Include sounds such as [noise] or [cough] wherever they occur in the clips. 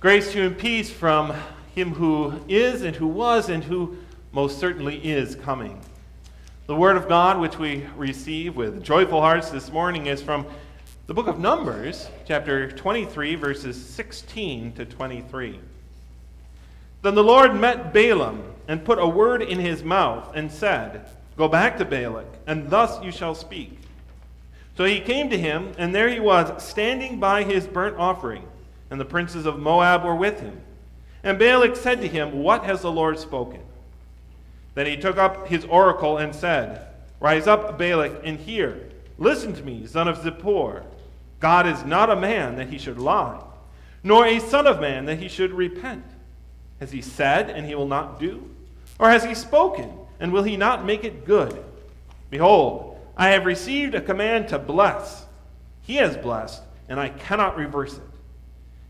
Grace to you and peace from him who is and who was and who most certainly is coming. The word of God, which we receive with joyful hearts this morning, is from the book of Numbers, chapter 23, verses 16 to 23. Then the Lord met Balaam and put a word in his mouth and said, Go back to Balak, and thus you shall speak. So he came to him, and there he was, standing by his burnt offering and the princes of Moab were with him. And Balak said to him, What has the Lord spoken? Then he took up his oracle and said, Rise up, Balak, and hear. Listen to me, son of Zippor. God is not a man that he should lie, nor a son of man that he should repent. Has he said, and he will not do? Or has he spoken, and will he not make it good? Behold, I have received a command to bless. He has blessed, and I cannot reverse it.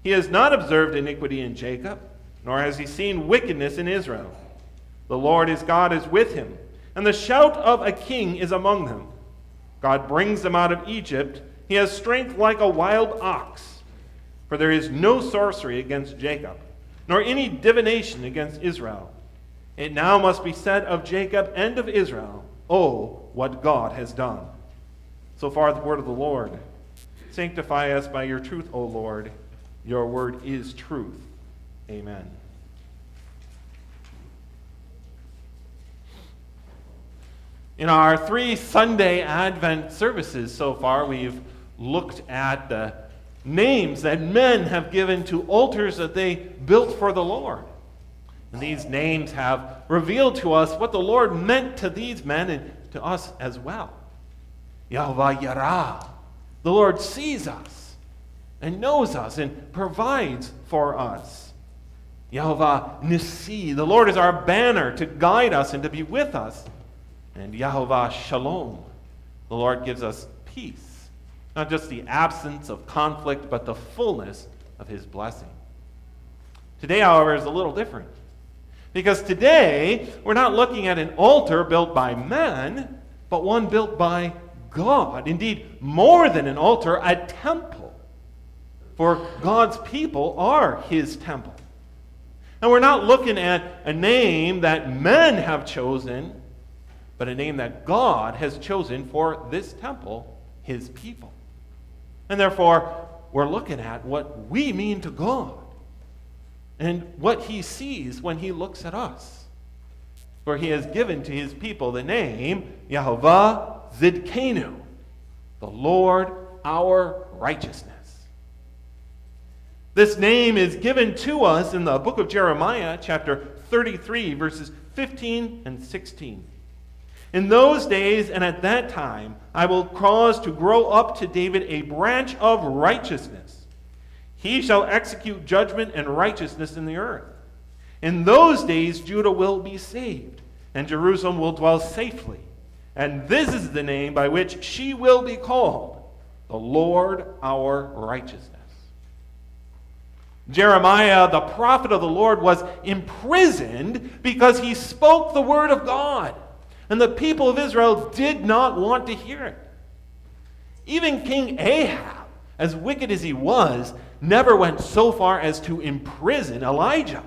He has not observed iniquity in Jacob, nor has he seen wickedness in Israel. The Lord his God is with him, and the shout of a king is among them. God brings them out of Egypt. He has strength like a wild ox. For there is no sorcery against Jacob, nor any divination against Israel. It now must be said of Jacob and of Israel, Oh, what God has done. So far, the word of the Lord. Sanctify us by your truth, O Lord. Your word is truth. Amen. In our three Sunday Advent services so far, we've looked at the names that men have given to altars that they built for the Lord. And these names have revealed to us what the Lord meant to these men and to us as well. Yahweh Yireh. The Lord sees us and knows us and provides for us. Yahovah Nissi, the Lord is our banner to guide us and to be with us. And Yahovah Shalom, the Lord gives us peace. Not just the absence of conflict, but the fullness of his blessing. Today, however, is a little different. Because today, we're not looking at an altar built by man, but one built by God. Indeed, more than an altar, a temple for God's people are his temple. And we're not looking at a name that men have chosen, but a name that God has chosen for this temple, his people. And therefore, we're looking at what we mean to God and what he sees when he looks at us. For he has given to his people the name Yahovah Tsidkenu, the Lord our righteousness. This name is given to us in the book of Jeremiah, chapter 33, verses 15 and 16. In those days and at that time, I will cause to grow up to David a branch of righteousness. He shall execute judgment and righteousness in the earth. In those days, Judah will be saved, and Jerusalem will dwell safely. And this is the name by which she will be called the Lord our righteousness. Jeremiah, the prophet of the Lord, was imprisoned because he spoke the word of God. And the people of Israel did not want to hear it. Even King Ahab, as wicked as he was, never went so far as to imprison Elijah.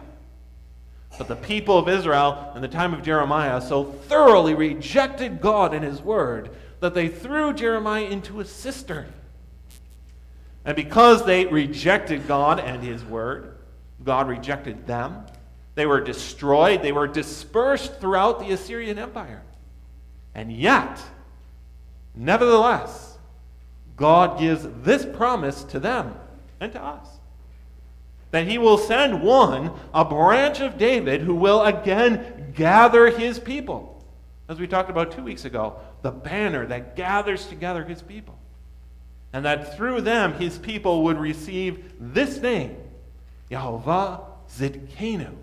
But the people of Israel in the time of Jeremiah so thoroughly rejected God and his word that they threw Jeremiah into a cistern. And because they rejected God and His Word, God rejected them. They were destroyed. They were dispersed throughout the Assyrian Empire. And yet, nevertheless, God gives this promise to them and to us that He will send one, a branch of David, who will again gather His people. As we talked about two weeks ago, the banner that gathers together His people and that through them his people would receive this name, Yahovah Tsidkenu.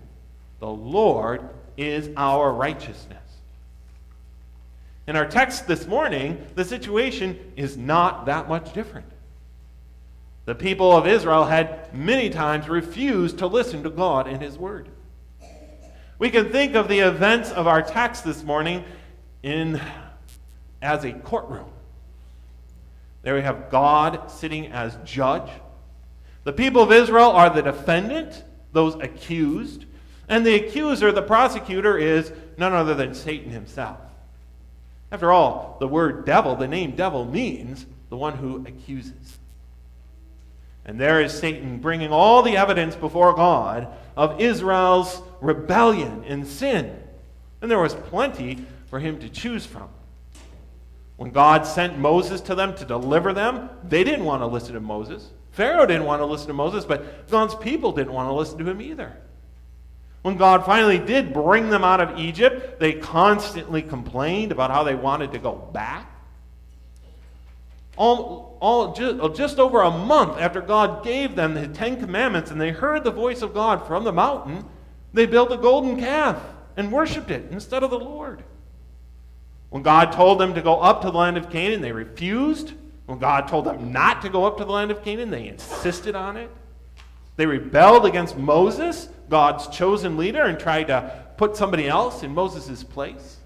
The Lord is our righteousness. In our text this morning, the situation is not that much different. The people of Israel had many times refused to listen to God and His Word. We can think of the events of our text this morning in, as a courtroom. There we have God sitting as judge. The people of Israel are the defendant, those accused, and the accuser, the prosecutor, is none other than Satan himself. After all, the word devil, the name devil, means the one who accuses. And there is Satan bringing all the evidence before God of Israel's rebellion and sin. And there was plenty for him to choose from. When God sent Moses to them to deliver them, they didn't want to listen to Moses. Pharaoh didn't want to listen to Moses, but God's people didn't want to listen to him either. When God finally did bring them out of Egypt, they constantly complained about how they wanted to go back. All, all, just, uh, just over a month after God gave them the Ten Commandments and they heard the voice of God from the mountain, they built a golden calf and worshiped it instead of the Lord. When God told them to go up to the land of Canaan, they refused. When God told them not to go up to the land of Canaan, they insisted on it. They rebelled against Moses, God's chosen leader, and tried to put somebody else in Moses' place.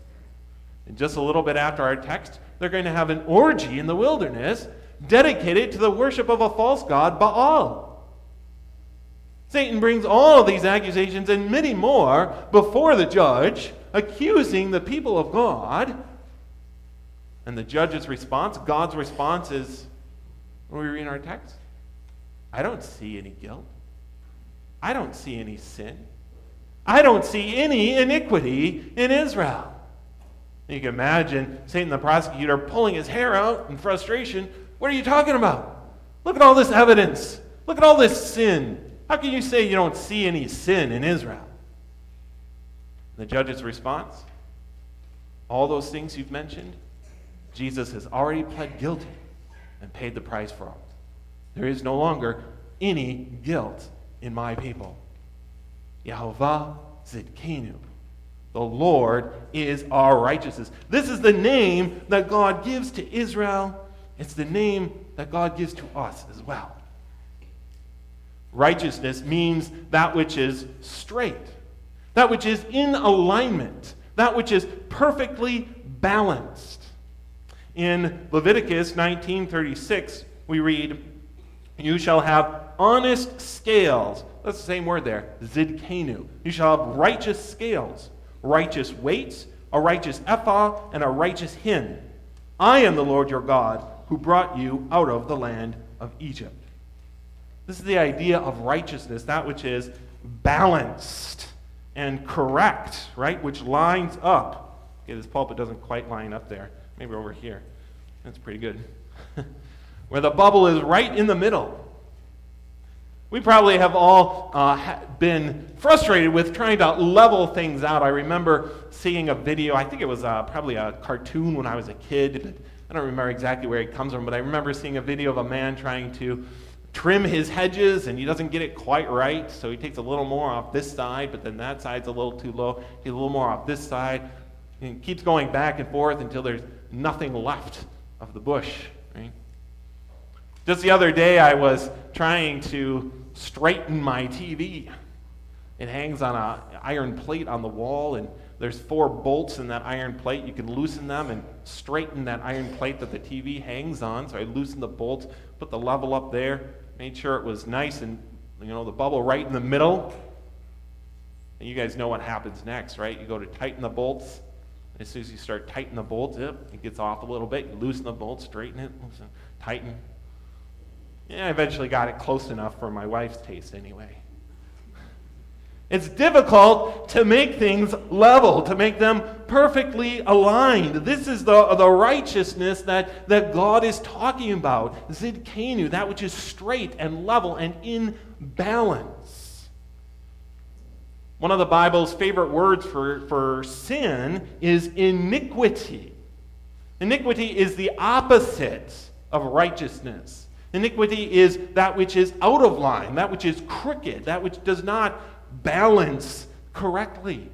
And just a little bit after our text, they're going to have an orgy in the wilderness dedicated to the worship of a false god, Baal. Satan brings all of these accusations and many more before the judge, accusing the people of God and the judge's response, God's response is what we read in our text? I don't see any guilt. I don't see any sin. I don't see any iniquity in Israel. You can imagine Satan the prosecutor pulling his hair out in frustration. What are you talking about? Look at all this evidence. Look at all this sin. How can you say you don't see any sin in Israel? The judge's response all those things you've mentioned, Jesus has already pled guilty and paid the price for all. There is no longer any guilt in my people. Yahovah Tsidkenu. The Lord is our righteousness. This is the name that God gives to Israel. It's the name that God gives to us as well. Righteousness means that which is straight, that which is in alignment, that which is perfectly balanced. In Leviticus 19:36, we read, "You shall have honest scales." That's the same word there, tsidkenu. You shall have righteous scales, righteous weights, a righteous ephah, and a righteous hin. I am the Lord your God, who brought you out of the land of Egypt. This is the idea of righteousness, that which is balanced and correct, right? Which lines up. Okay, this pulpit doesn't quite line up there. Maybe over here. That's pretty good. [laughs] Where the bubble is right in the middle. We probably have all uh, been frustrated with trying to level things out. I remember seeing a video, I think it was uh, probably a cartoon when I was a kid. I don't remember exactly where it comes from, but I remember seeing a video of a man trying to trim his hedges and he doesn't get it quite right. So he takes a little more off this side, but then that side's a little too low. He a little more off this side. And keeps going back and forth until there's nothing left of the bush. Right? Just the other day, I was trying to straighten my TV. It hangs on an iron plate on the wall, and there's four bolts in that iron plate. You can loosen them and straighten that iron plate that the TV hangs on. So I loosened the bolts, put the level up there, made sure it was nice and you know the bubble right in the middle. And you guys know what happens next, right? You go to tighten the bolts, as soon as you start tightening the bolts, up, it gets off a little bit. You loosen the bolt, straighten it, loosen, tighten. Yeah, I eventually got it close enough for my wife's taste anyway. It's difficult to make things level, to make them perfectly aligned. This is the, the righteousness that, that God is talking about. Tsidkenu, that which is straight and level and in balance. One of the Bible's favorite words for, for sin is iniquity. Iniquity is the opposite of righteousness. Iniquity is that which is out of line, that which is crooked, that which does not balance correctly.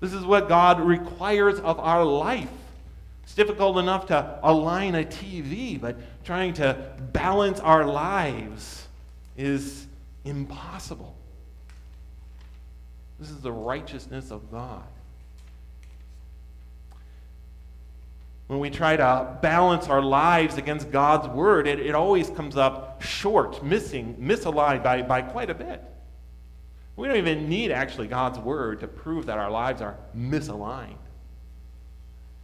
This is what God requires of our life. It's difficult enough to align a TV, but trying to balance our lives is impossible. This is the righteousness of God. when we try to balance our lives against God's word, it, it always comes up short, missing, misaligned by, by quite a bit. We don't even need actually God's word to prove that our lives are misaligned.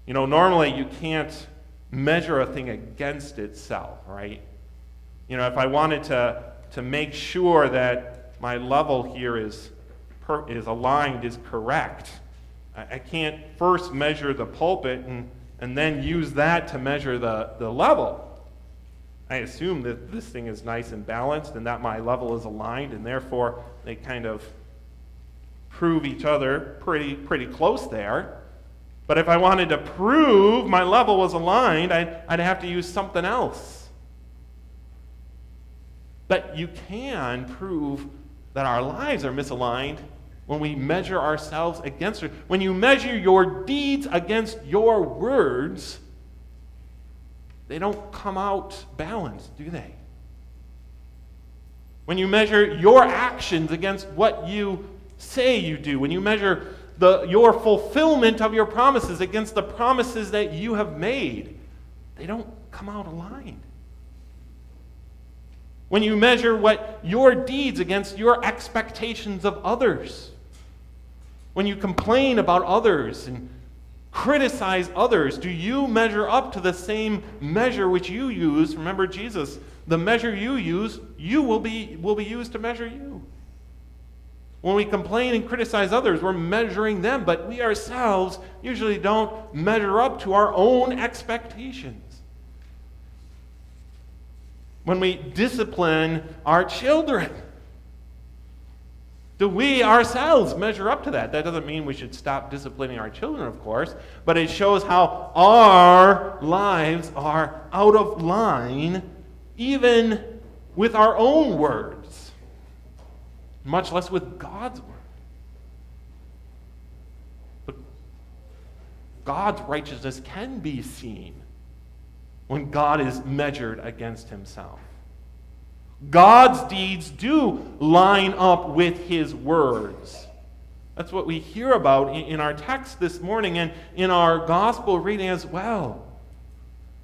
You know, normally you can't measure a thing against itself, right? You know, if I wanted to, to make sure that my level here is, per, is aligned, is correct, I, I can't first measure the pulpit and and then use that to measure the, the level. I assume that this thing is nice and balanced and that my level is aligned, and therefore they kind of prove each other pretty, pretty close there. But if I wanted to prove my level was aligned, I'd, I'd have to use something else. But you can prove that our lives are misaligned when we measure ourselves against her, when you measure your deeds against your words, they don't come out balanced, do they? When you measure your actions against what you say you do, when you measure the, your fulfillment of your promises against the promises that you have made, they don't come out aligned. When you measure what your deeds against your expectations of others, when you complain about others and criticize others, do you measure up to the same measure which you use? Remember, Jesus, the measure you use, you will be, will be used to measure you. When we complain and criticize others, we're measuring them, but we ourselves usually don't measure up to our own expectations. When we discipline our children, do we ourselves measure up to that? That doesn't mean we should stop disciplining our children, of course, but it shows how our lives are out of line, even with our own words, much less with God's word. But God's righteousness can be seen when God is measured against himself. God's deeds do line up with his words. That's what we hear about in our text this morning and in our gospel reading as well.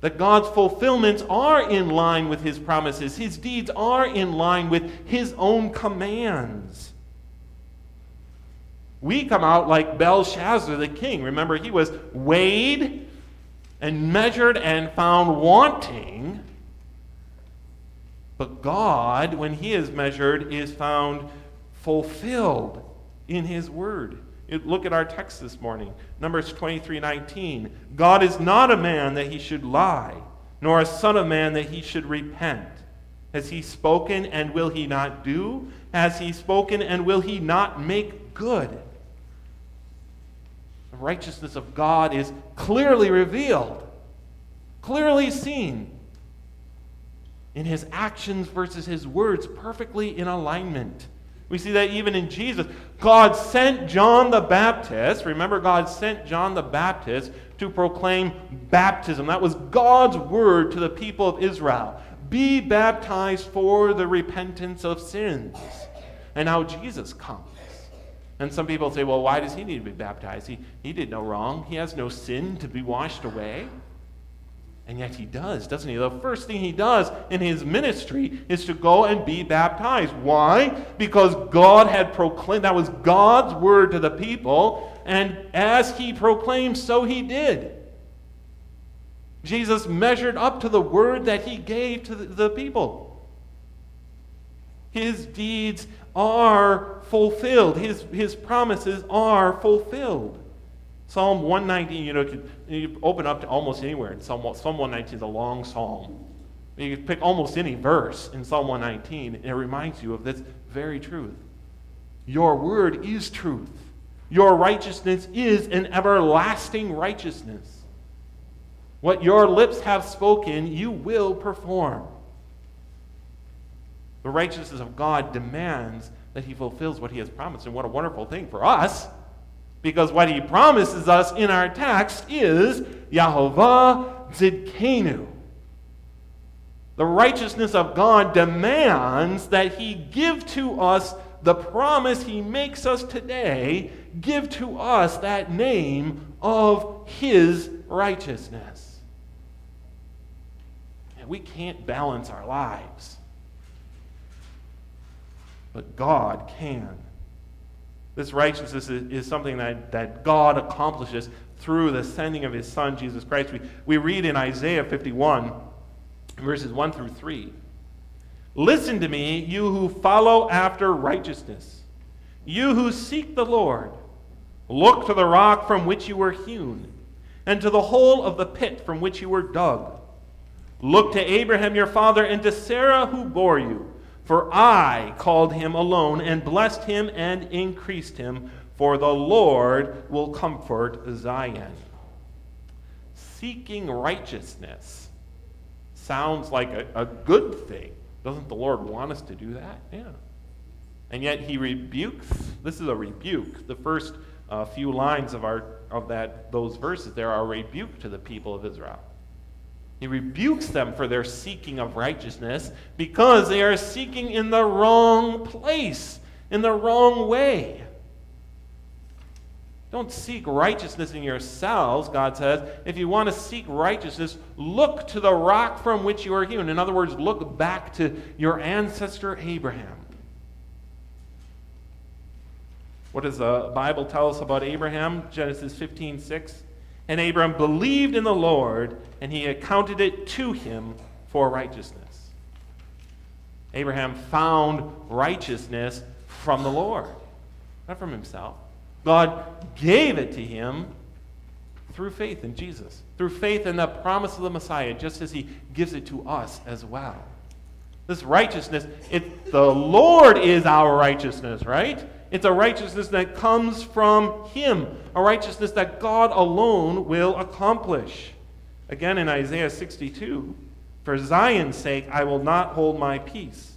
That God's fulfillments are in line with his promises, his deeds are in line with his own commands. We come out like Belshazzar the king. Remember, he was weighed and measured and found wanting. But God, when He is measured, is found fulfilled in His Word. Look at our text this morning, Numbers 23 19. God is not a man that he should lie, nor a son of man that he should repent. Has he spoken and will he not do? Has he spoken and will he not make good? The righteousness of God is clearly revealed, clearly seen in his actions versus his words perfectly in alignment. We see that even in Jesus. God sent John the Baptist. Remember, God sent John the Baptist to proclaim baptism. That was God's word to the people of Israel. Be baptized for the repentance of sins. And now Jesus comes. And some people say, well, why does he need to be baptized? He, he did no wrong. He has no sin to be washed away. And yet he does, doesn't he? The first thing he does in his ministry is to go and be baptized. Why? Because God had proclaimed, that was God's word to the people, and as he proclaimed, so he did. Jesus measured up to the word that he gave to the people. His deeds are fulfilled, his, his promises are fulfilled. Psalm 119, you know, you open up to almost anywhere in Psalm, Psalm 119 is a long psalm. You can pick almost any verse in Psalm 119, and it reminds you of this very truth. Your word is truth. Your righteousness is an everlasting righteousness. What your lips have spoken, you will perform. The righteousness of God demands that he fulfills what he has promised. And what a wonderful thing for us because what he promises us in our text is Yahovah Tzidkenu. The righteousness of God demands that he give to us the promise he makes us today, give to us that name of his righteousness. And we can't balance our lives. But God can. This righteousness is, is something that, that God accomplishes through the sending of his Son, Jesus Christ. We, we read in Isaiah 51, verses 1 through 3. Listen to me, you who follow after righteousness, you who seek the Lord. Look to the rock from which you were hewn, and to the hole of the pit from which you were dug. Look to Abraham your father and to Sarah who bore you. For I called him alone and blessed him and increased him, for the Lord will comfort Zion. Seeking righteousness sounds like a, a good thing. Doesn't the Lord want us to do that? Yeah. And yet he rebukes. This is a rebuke. The first uh, few lines of our of that those verses there are a rebuke to the people of Israel. He rebukes them for their seeking of righteousness because they are seeking in the wrong place, in the wrong way. Don't seek righteousness in yourselves, God says. If you want to seek righteousness, look to the rock from which you are hewn. In other words, look back to your ancestor Abraham. What does the Bible tell us about Abraham? Genesis 15 6. And Abraham believed in the Lord, and he accounted it to him for righteousness. Abraham found righteousness from the Lord, not from himself. God gave it to him through faith in Jesus, through faith in the promise of the Messiah, just as he gives it to us as well. This righteousness, it, the Lord is our righteousness, right? It's a righteousness that comes from Him, a righteousness that God alone will accomplish. Again in Isaiah 62 For Zion's sake, I will not hold my peace,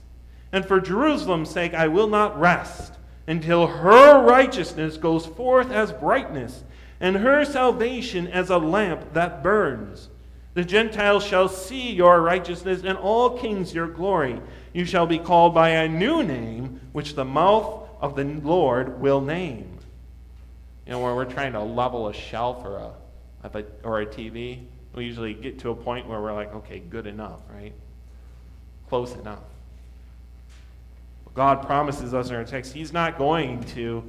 and for Jerusalem's sake, I will not rest until her righteousness goes forth as brightness, and her salvation as a lamp that burns. The Gentiles shall see your righteousness, and all kings your glory. You shall be called by a new name, which the mouth of the Lord will name. You know, when we're trying to level a shelf or a, or a TV, we usually get to a point where we're like, okay, good enough, right? Close enough. But God promises us in our text, He's not going to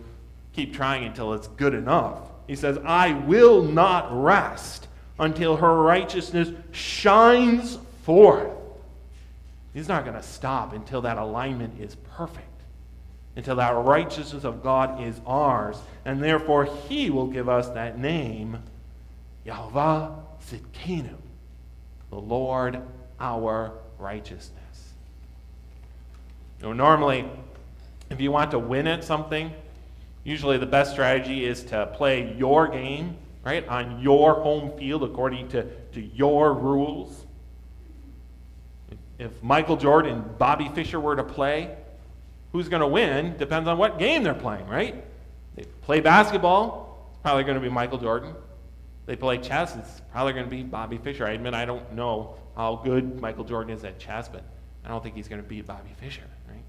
keep trying until it's good enough. He says, I will not rest until her righteousness shines forth. He's not going to stop until that alignment is perfect until that righteousness of God is ours. And therefore, He will give us that name, Yahweh Tsidkenu, the Lord our righteousness. You know, normally, if you want to win at something, usually the best strategy is to play your game, right, on your home field according to, to your rules. If Michael Jordan and Bobby Fischer were to play, who's going to win depends on what game they're playing, right? They play basketball, it's probably going to be Michael Jordan. They play chess, it's probably going to be Bobby Fischer. I admit I don't know how good Michael Jordan is at chess, but I don't think he's going to beat Bobby Fischer, right?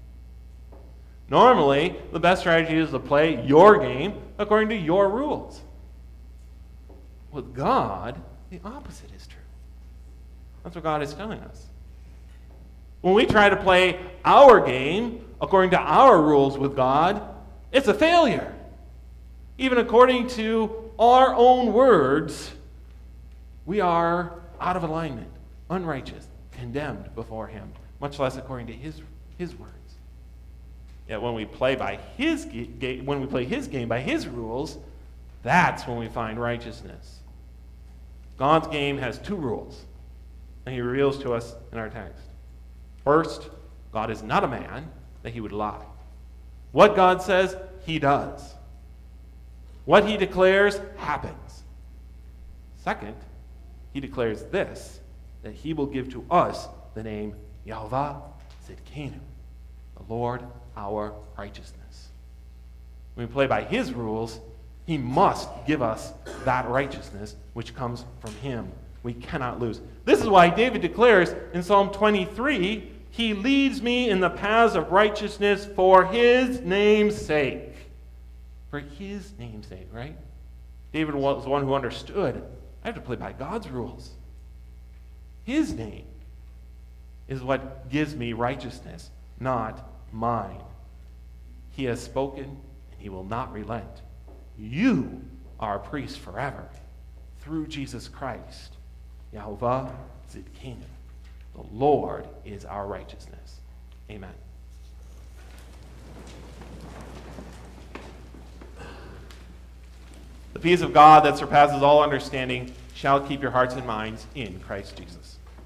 Normally, the best strategy is to play your game according to your rules. With God, the opposite is true. That's what God is telling us. When we try to play our game according to our rules with God, it's a failure. Even according to our own words, we are out of alignment, unrighteous, condemned before Him, much less according to His, his words. Yet when we play by His when we play His game by His rules, that's when we find righteousness. God's game has two rules, and He reveals to us in our text. First, God is not a man, that he would lie. What God says, he does. What he declares happens. Second, he declares this that he will give to us the name Yahweh Tsidkenu, the Lord our righteousness. When we play by his rules, he must give us that righteousness which comes from him. We cannot lose. This is why David declares in Psalm 23 he leads me in the paths of righteousness for his name's sake. For his name's sake, right? David was one who understood I have to play by God's rules. His name. is what gives me righteousness, not mine. He has spoken, and he will not relent. You are a priest forever through Jesus Christ. Yahovah Tsidkenu. The Lord is our righteousness. Amen. The peace of God that surpasses all understanding shall keep your hearts and minds in Christ Jesus.